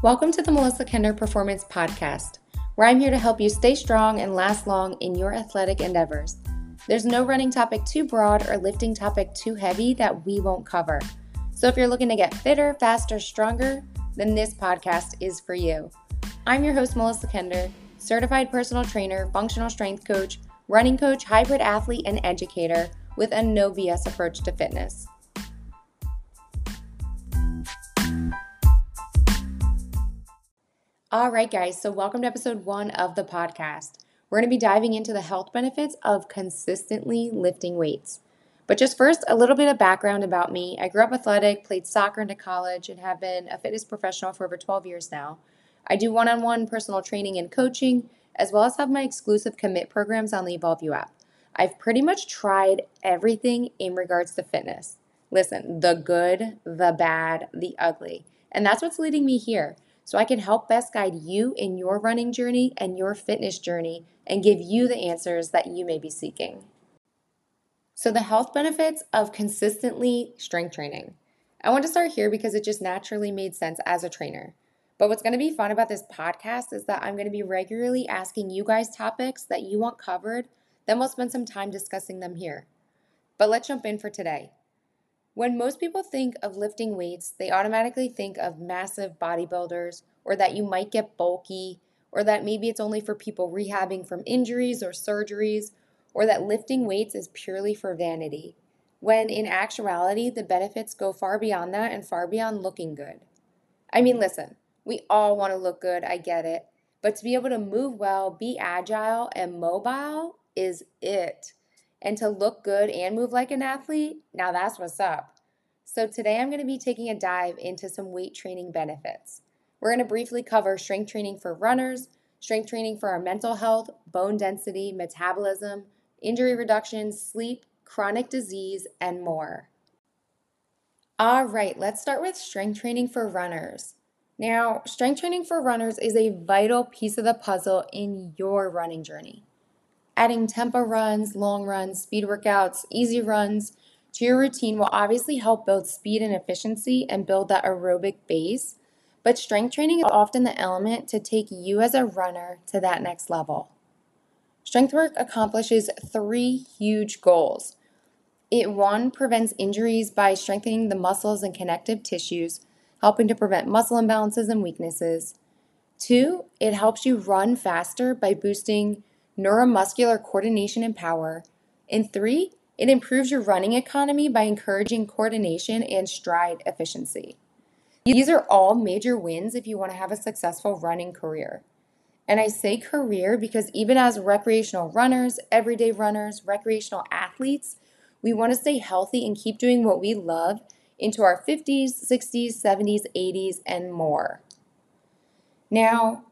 Welcome to the Melissa Kendter Performance Podcast, where I'm here to help you stay strong and last long in your athletic endeavors. There's no running topic too broad or lifting topic too heavy that we won't cover. So if you're looking to get fitter, faster, stronger, then this podcast is for you. I'm your host, Melissa Kendter, certified personal trainer, functional strength coach, running coach, hybrid athlete, and educator with a no BS approach to fitness. All right, guys, so welcome to episode one of the podcast. We're going to be diving into the health benefits of consistently lifting weights. But just first, a little bit of background about me. I grew up athletic, played soccer into college, and have been a fitness professional for over 12 years now. I do one on one personal training and coaching, as well as have my exclusive commit programs on the Evolve You app. I've pretty much tried everything in regards to fitness. Listen, the good, the bad, the ugly. And that's what's leading me here so I can help best guide you in your running journey and your fitness journey and give you the answers that you may be seeking. So, the health benefits of consistently strength training. I want to start here because it just naturally made sense as a trainer. But what's going to be fun about this podcast is that I'm going to be regularly asking you guys topics that you want covered, then we'll spend some time discussing them here. But let's jump in for today. When most people think of lifting weights, they automatically think of massive bodybuilders or that you might get bulky or that maybe it's only for people rehabbing from injuries or surgeries or that lifting weights is purely for vanity. When in actuality, the benefits go far beyond that and far beyond looking good. I mean, listen, we all want to look good, I get it. But to be able to move well, be agile, and mobile is it and to look good and move like an athlete, now that's what's up. So, today I'm going to be taking a dive into some weight training benefits. We're going to briefly cover strength training for runners, strength training for our mental health, bone density, metabolism, injury reduction, sleep, chronic disease, and more. All right, let's start with strength training for runners. Now, strength training for runners is a vital piece of the puzzle in your running journey. Adding tempo runs, long runs, speed workouts, easy runs to your routine will obviously help build speed and efficiency and build that aerobic base. But strength training is often the element to take you as a runner to that next level. Strength work accomplishes three huge goals. It one prevents injuries by strengthening the muscles and connective tissues, helping to prevent muscle imbalances and weaknesses. Two, it helps you run faster by boosting neuromuscular coordination and power. And three, it improves your running economy by encouraging coordination and stride efficiency. These are all major wins if you want to have a successful running career. And I say career because even as recreational runners, everyday runners, recreational athletes, we want to stay healthy and keep doing what we love into our 50s, 60s, 70s, 80s, and more. Now,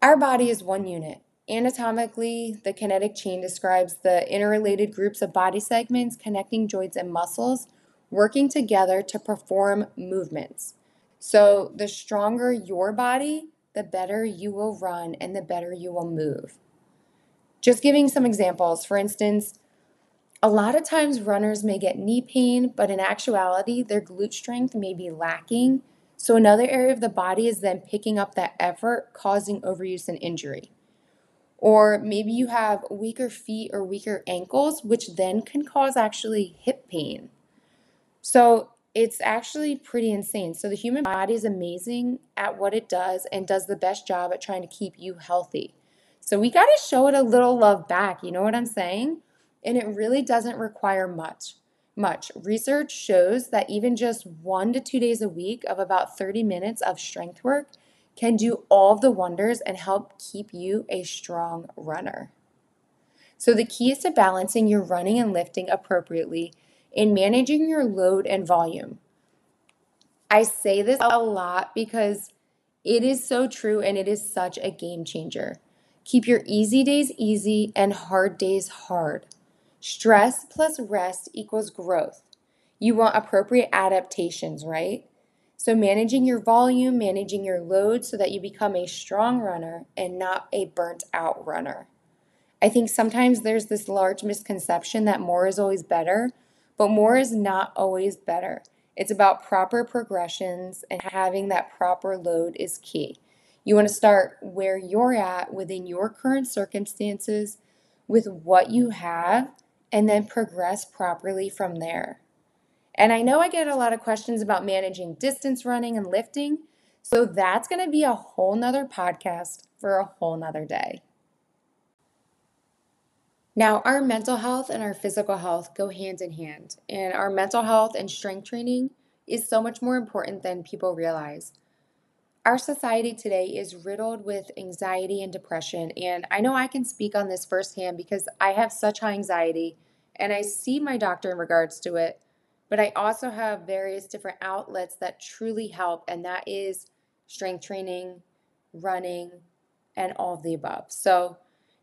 our body is one unit. Anatomically, the kinetic chain describes the interrelated groups of body segments connecting joints and muscles working together to perform movements. So, the stronger your body, the better you will run and the better you will move. Just giving some examples, for instance, a lot of times runners may get knee pain, but in actuality, their glute strength may be lacking. So, another area of the body is then picking up that effort, causing overuse and injury. Or maybe you have weaker feet or weaker ankles, which then can cause actually hip pain. So it's actually pretty insane. So the human body is amazing at what it does and does the best job at trying to keep you healthy. So we got to show it a little love back. You know what I'm saying? And it really doesn't require much. Much. Research shows that even just one to two days a week of about 30 minutes of strength work can do all the wonders and help keep you a strong runner. So, the key is to balancing your running and lifting appropriately in managing your load and volume. I say this a lot because it is so true and it is such a game changer. Keep your easy days easy and hard days hard. Stress plus rest equals growth. You want appropriate adaptations, right? So, managing your volume, managing your load so that you become a strong runner and not a burnt out runner. I think sometimes there's this large misconception that more is always better, but more is not always better, It's about proper progressions and having that proper load is key. You want to start where you're at within your current circumstances with what you have and then progress properly from there. And I know I get a lot of questions about managing distance running and lifting. So that's going to be a whole nother podcast for a whole nother day. Now, our mental health and our physical health go hand in hand, and our mental health and strength training is so much more important than people realize. Our society today is riddled with anxiety and depression, and I know I can speak on this firsthand because I have such high anxiety and I see my doctor in regards to it, but I also have various different outlets that truly help, and that is strength training, running, and all of the above. So,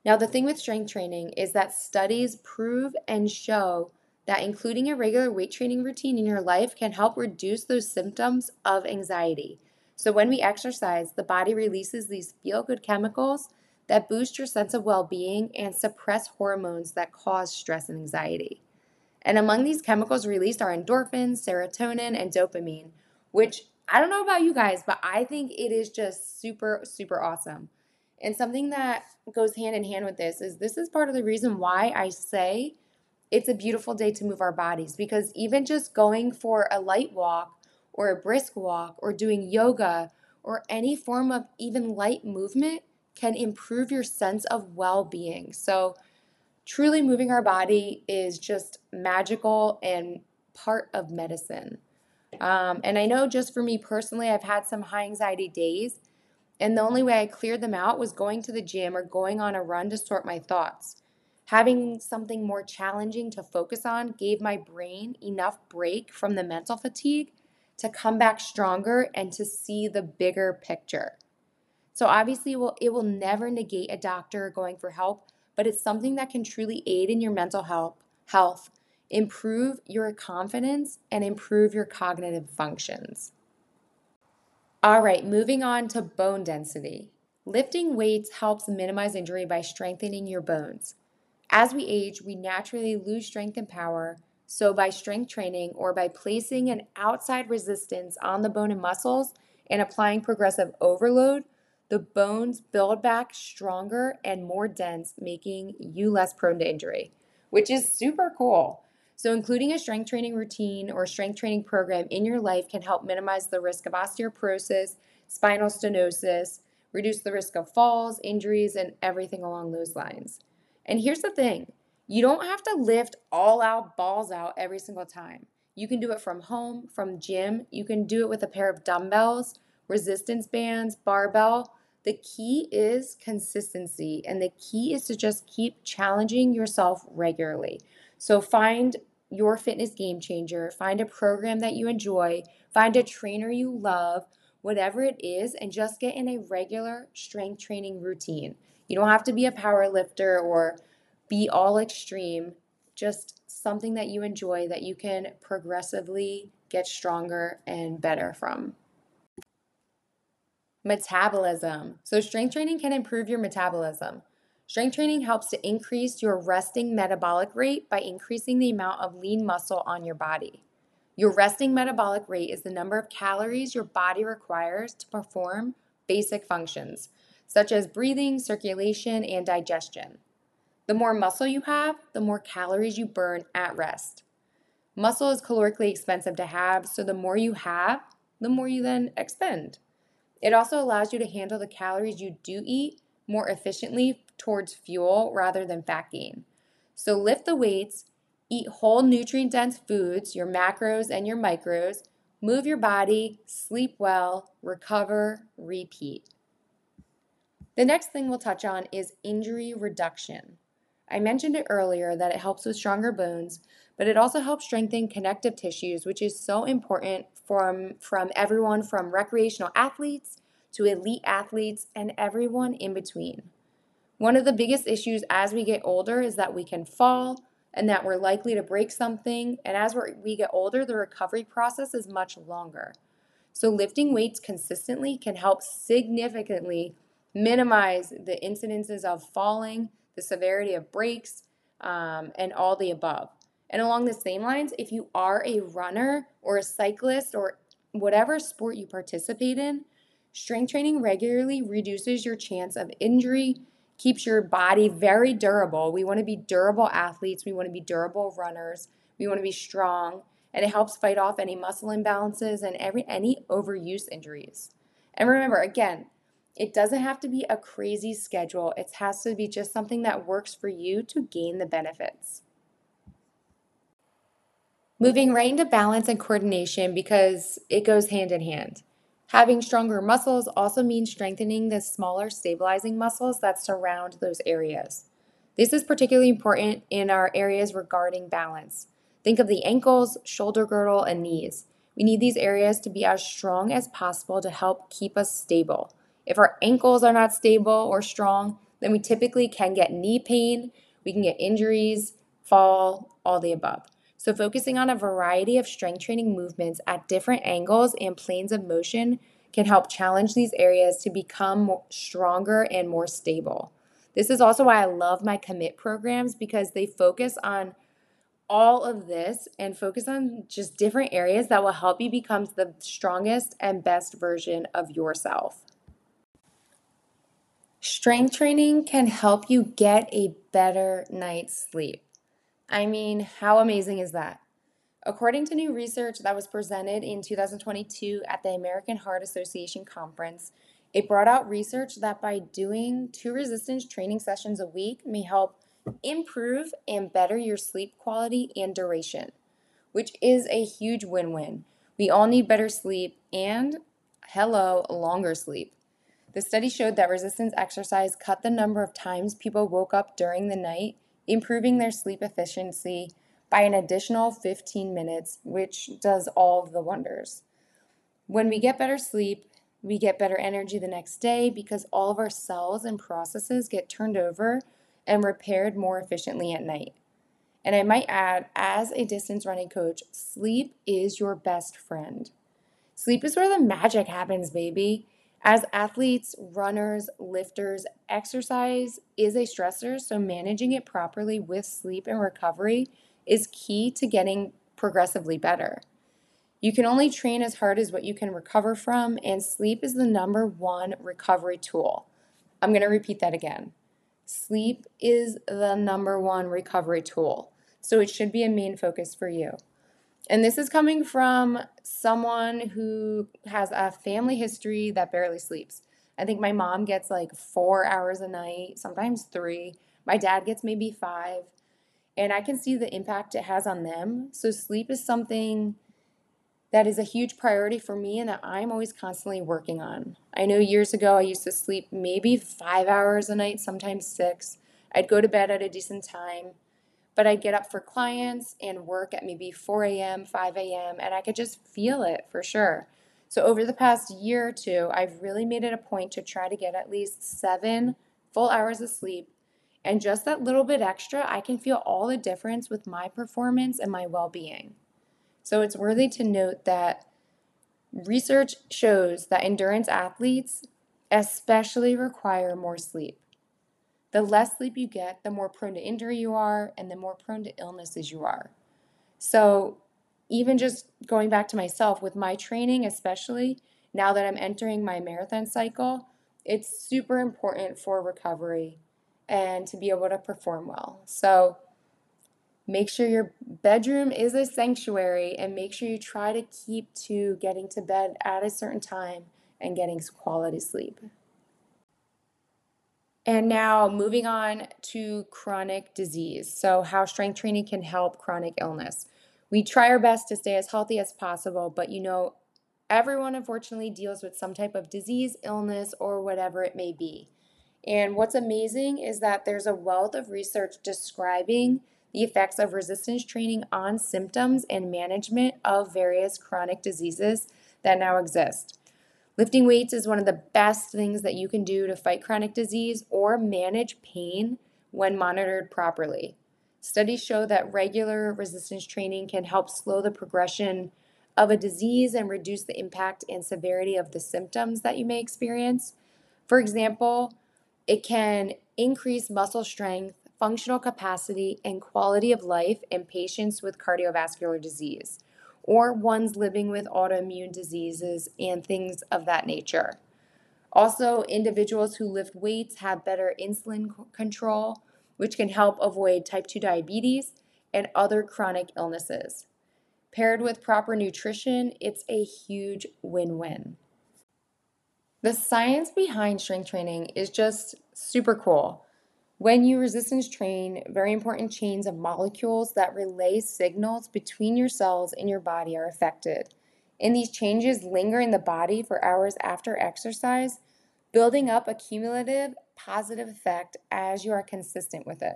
now, the thing with strength training is that studies prove and show that including a regular weight training routine in your life can help reduce those symptoms of anxiety. So, when we exercise, the body releases these feel good chemicals that boost your sense of well being and suppress hormones that cause stress and anxiety. And among these chemicals released are endorphins, serotonin, and dopamine, which I don't know about you guys, but I think it is just super, super awesome. And something that goes hand in hand with this is this is part of the reason why I say it's a beautiful day to move our bodies because even just going for a light walk or a brisk walk or doing yoga or any form of even light movement can improve your sense of well being. So, truly moving our body is just magical and part of medicine. Um, and I know just for me personally, I've had some high anxiety days and the only way I cleared them out was going to the gym or going on a run to sort my thoughts. Having something more challenging to focus on gave my brain enough break from the mental fatigue to come back stronger and to see the bigger picture. So obviously it will, it will never negate a doctor going for help, but it's something that can truly aid in your mental health, health, improve your confidence and improve your cognitive functions. All right, moving on to bone density. Lifting weights helps minimize injury by strengthening your bones. As we age, we naturally lose strength and power. So, by strength training or by placing an outside resistance on the bone and muscles and applying progressive overload, the bones build back stronger and more dense, making you less prone to injury, which is super cool. So, including a strength training routine or strength training program in your life can help minimize the risk of osteoporosis, spinal stenosis, reduce the risk of falls, injuries, and everything along those lines. And here's the thing you don't have to lift all out, balls out every single time. You can do it from home, from gym. You can do it with a pair of dumbbells, resistance bands, barbell. The key is consistency, and the key is to just keep challenging yourself regularly. So find your fitness game changer, find a program that you enjoy, find a trainer you love, whatever it is, and just get in a regular strength training routine. You don't have to be a power lifter or be all extreme, just something that you enjoy that you can progressively get stronger and better from. Metabolism. So, strength training can improve your metabolism. Strength training helps to increase your resting metabolic rate by increasing the amount of lean muscle on your body. Your resting metabolic rate is the number of calories your body requires to perform basic functions, such as breathing, circulation, and digestion. The more muscle you have, the more calories you burn at rest. Muscle is calorically expensive to have, so the more you have, the more you then expend. It also allows you to handle the calories you do eat more efficiently towards fuel rather than fat gain. So lift the weights, eat whole nutrient dense foods, your macros and your micros, move your body, sleep well, recover, repeat. The next thing we'll touch on is injury reduction. I mentioned it earlier that it helps with stronger bones, but it also helps strengthen connective tissues, which is so important from, from everyone from recreational athletes to elite athletes and everyone in between. One of the biggest issues as we get older is that we can fall and that we're likely to break something. And as we get older, the recovery process is much longer. So, lifting weights consistently can help significantly minimize the incidences of falling, the severity of breaks, um, and all the above. And along the same lines, if you are a runner or a cyclist or whatever sport you participate in, strength training regularly reduces your chance of injury, keeps your body very durable. We want to be durable athletes, we want to be durable runners, we want to be strong, and it helps fight off any muscle imbalances and every any overuse injuries. And remember, again, it doesn't have to be a crazy schedule. It has to be just something that works for you to gain the benefits. Moving right into balance and coordination because it goes hand in hand. Having stronger muscles also means strengthening the smaller stabilizing muscles that surround those areas. This is particularly important in our areas regarding balance. Think of the ankles, shoulder girdle, and knees. We need these areas to be as strong as possible to help keep us stable. If our ankles are not stable or strong, then we typically can get knee pain, we can get injuries, fall, all the above. So, focusing on a variety of strength training movements at different angles and planes of motion can help challenge these areas to become stronger and more stable. This is also why I love my commit programs because they focus on all of this and focus on just different areas that will help you become the strongest and best version of yourself. Strength training can help you get a better night's sleep. I mean, how amazing is that? According to new research that was presented in 2022 at the American Heart Association conference, it brought out research that by doing two resistance training sessions a week may help improve and better your sleep quality and duration, which is a huge win win. We all need better sleep and, hello, longer sleep. The study showed that resistance exercise cut the number of times people woke up during the night improving their sleep efficiency by an additional 15 minutes, which does all the wonders. When we get better sleep, we get better energy the next day because all of our cells and processes get turned over and repaired more efficiently at night. And I might add, as a distance running coach, sleep is your best friend. Sleep is where the magic happens, baby. As athletes, runners, lifters, exercise is a stressor, so managing it properly with sleep and recovery is key to getting progressively better. You can only train as hard as what you can recover from, and sleep is the number one recovery tool. I'm going to repeat that again. Sleep is the number one recovery tool, so it should be a main focus for you. And this is coming from someone who has a family history that barely sleeps. I think my mom gets like four hours a night, sometimes three. My dad gets maybe five. And I can see the impact it has on them. So, sleep is something that is a huge priority for me and that I'm always constantly working on. I know years ago I used to sleep maybe five hours a night, sometimes six. I'd go to bed at a decent time but I'd get up for clients and work at maybe 4 a.m., 5 a.m., and I could just feel it for sure. So, over the past year or two, I've really made it a point to try to get at least seven full hours of sleep. And just that little bit extra, I can feel all the difference with my performance and my well being. So, it's worthy to note that research shows that endurance athletes especially require more sleep. The less sleep you get, the more prone to injury you are, and the more prone to illnesses you are. So, even just going back to myself with my training, especially now that I'm entering my marathon cycle, it's super important for recovery and to be able to perform well. So, make sure your bedroom is a sanctuary and make sure you try to keep to getting to bed at a certain time and getting quality sleep. And now moving on to chronic disease. So, how strength training can help chronic illness. We try our best to stay as healthy as possible, but you know, everyone unfortunately deals with some type of disease, illness, or whatever it may be. And what's amazing is that there's a wealth of research describing the effects of resistance training on symptoms and management of various chronic diseases that now exist. Lifting weights is one of the best things that you can do to fight chronic disease or manage pain when monitored properly. Studies show that regular resistance training can help slow the progression of a disease and reduce the impact and severity of the symptoms that you may experience. For example, it can increase muscle strength, functional capacity, and quality of life in patients with cardiovascular disease or ones living with autoimmune diseases and things of that nature. Also, individuals who lift weights have better insulin control, which can help avoid type 2 diabetes and other chronic illnesses. Paired with proper nutrition, it's a huge win win. The science behind strength training is just super cool. When you resistance train, very important chains of molecules that relay signals between your cells in your body are affected. And these changes linger in the body for hours after exercise, building up a cumulative positive effect as you are consistent with it.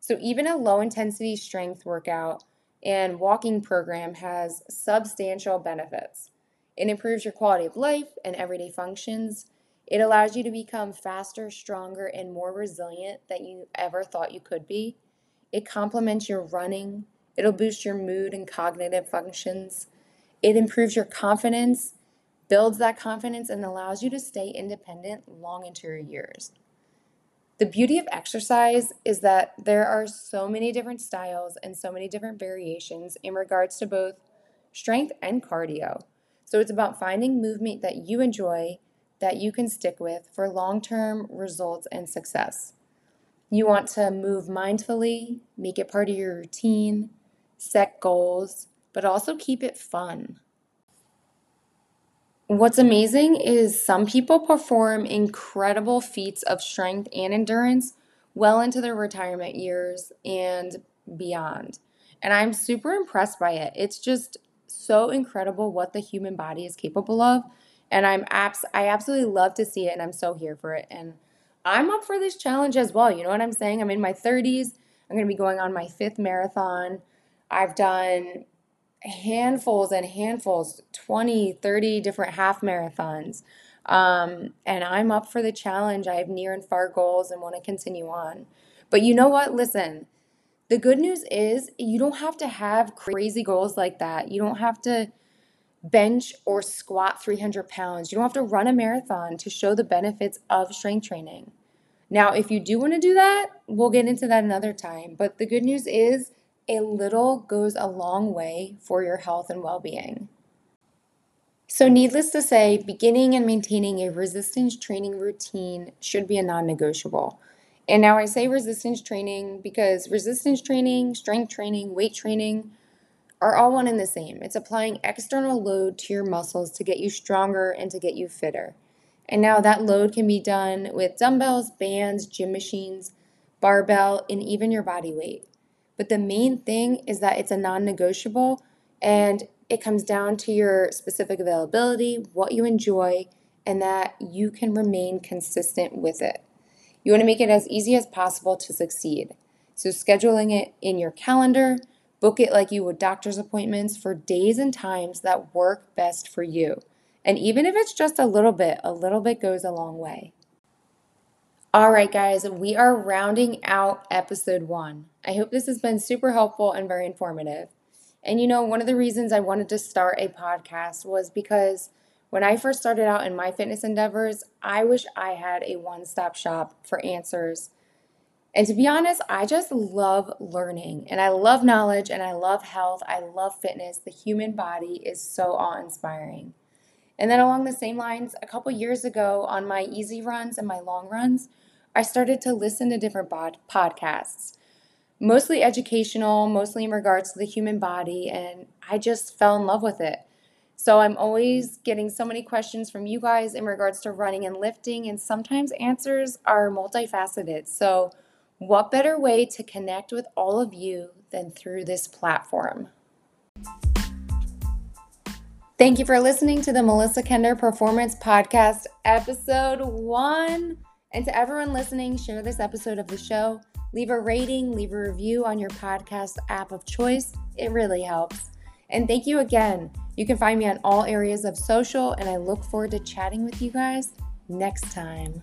So, even a low intensity strength workout and walking program has substantial benefits. It improves your quality of life and everyday functions. It allows you to become faster, stronger, and more resilient than you ever thought you could be. It complements your running. It'll boost your mood and cognitive functions. It improves your confidence, builds that confidence, and allows you to stay independent long into your years. The beauty of exercise is that there are so many different styles and so many different variations in regards to both strength and cardio. So it's about finding movement that you enjoy, that you can stick with for long term results and success. You want to move mindfully, make it part of your routine, set goals, but also keep it fun. What's amazing is some people perform incredible feats of strength and endurance well into their retirement years and beyond. And I'm super impressed by it. It's just so incredible what the human body is capable of. And I'm abs- I absolutely love to see it and I'm so here for it. And I'm up for this challenge as well. You know what I'm saying? I'm in my 30s. I'm going to be going on my fifth marathon. I've done handfuls and handfuls 20, 30 different half marathons. Um, and I'm up for the challenge. I have near and far goals and want to continue on. But you know what? Listen, the good news is you don't have to have crazy goals like that. You don't have to bench or squat 300 pounds. You don't have to run a marathon to show the benefits of strength training. Now, if you do want to do that, we'll get into that another time. But the good news is a little goes a long way for your health and well being. So, needless to say, beginning and maintaining a resistance training routine should be a non negotiable. And now I say resistance training because resistance training, strength training, weight training are all one and the same. It's applying external load to your muscles to get you stronger and to get you fitter. And now that load can be done with dumbbells, bands, gym machines, barbell, and even your body weight. But the main thing is that it's a non negotiable and it comes down to your specific availability, what you enjoy, and that you can remain consistent with it. You want to make it as easy as possible to succeed. So, scheduling it in your calendar, book it like you would doctor's appointments for days and times that work best for you. And even if it's just a little bit, a little bit goes a long way. All right, guys, we are rounding out episode one. I hope this has been super helpful and very informative. And you know, one of the reasons I wanted to start a podcast was because when I first started out in my fitness endeavors, I wish I had a one stop shop for answers. And to be honest, I just love learning and I love knowledge and I love health. I love fitness. The human body is so awe inspiring. And then, along the same lines, a couple years ago on my easy runs and my long runs, I started to listen to different bod- podcasts, mostly educational, mostly in regards to the human body, and I just fell in love with it. So I'm always getting so many questions from you guys in regards to running and lifting, and sometimes answers are multifaceted. So, what better way to connect with all of you than through this platform? Thank you for listening to the Melissa Kendter Performance Podcast, episode one. And to everyone listening, share this episode of the show. Leave a rating, leave a review on your podcast app of choice. It really helps. And thank you again. You can find me on all areas of social, and I look forward to chatting with you guys next time.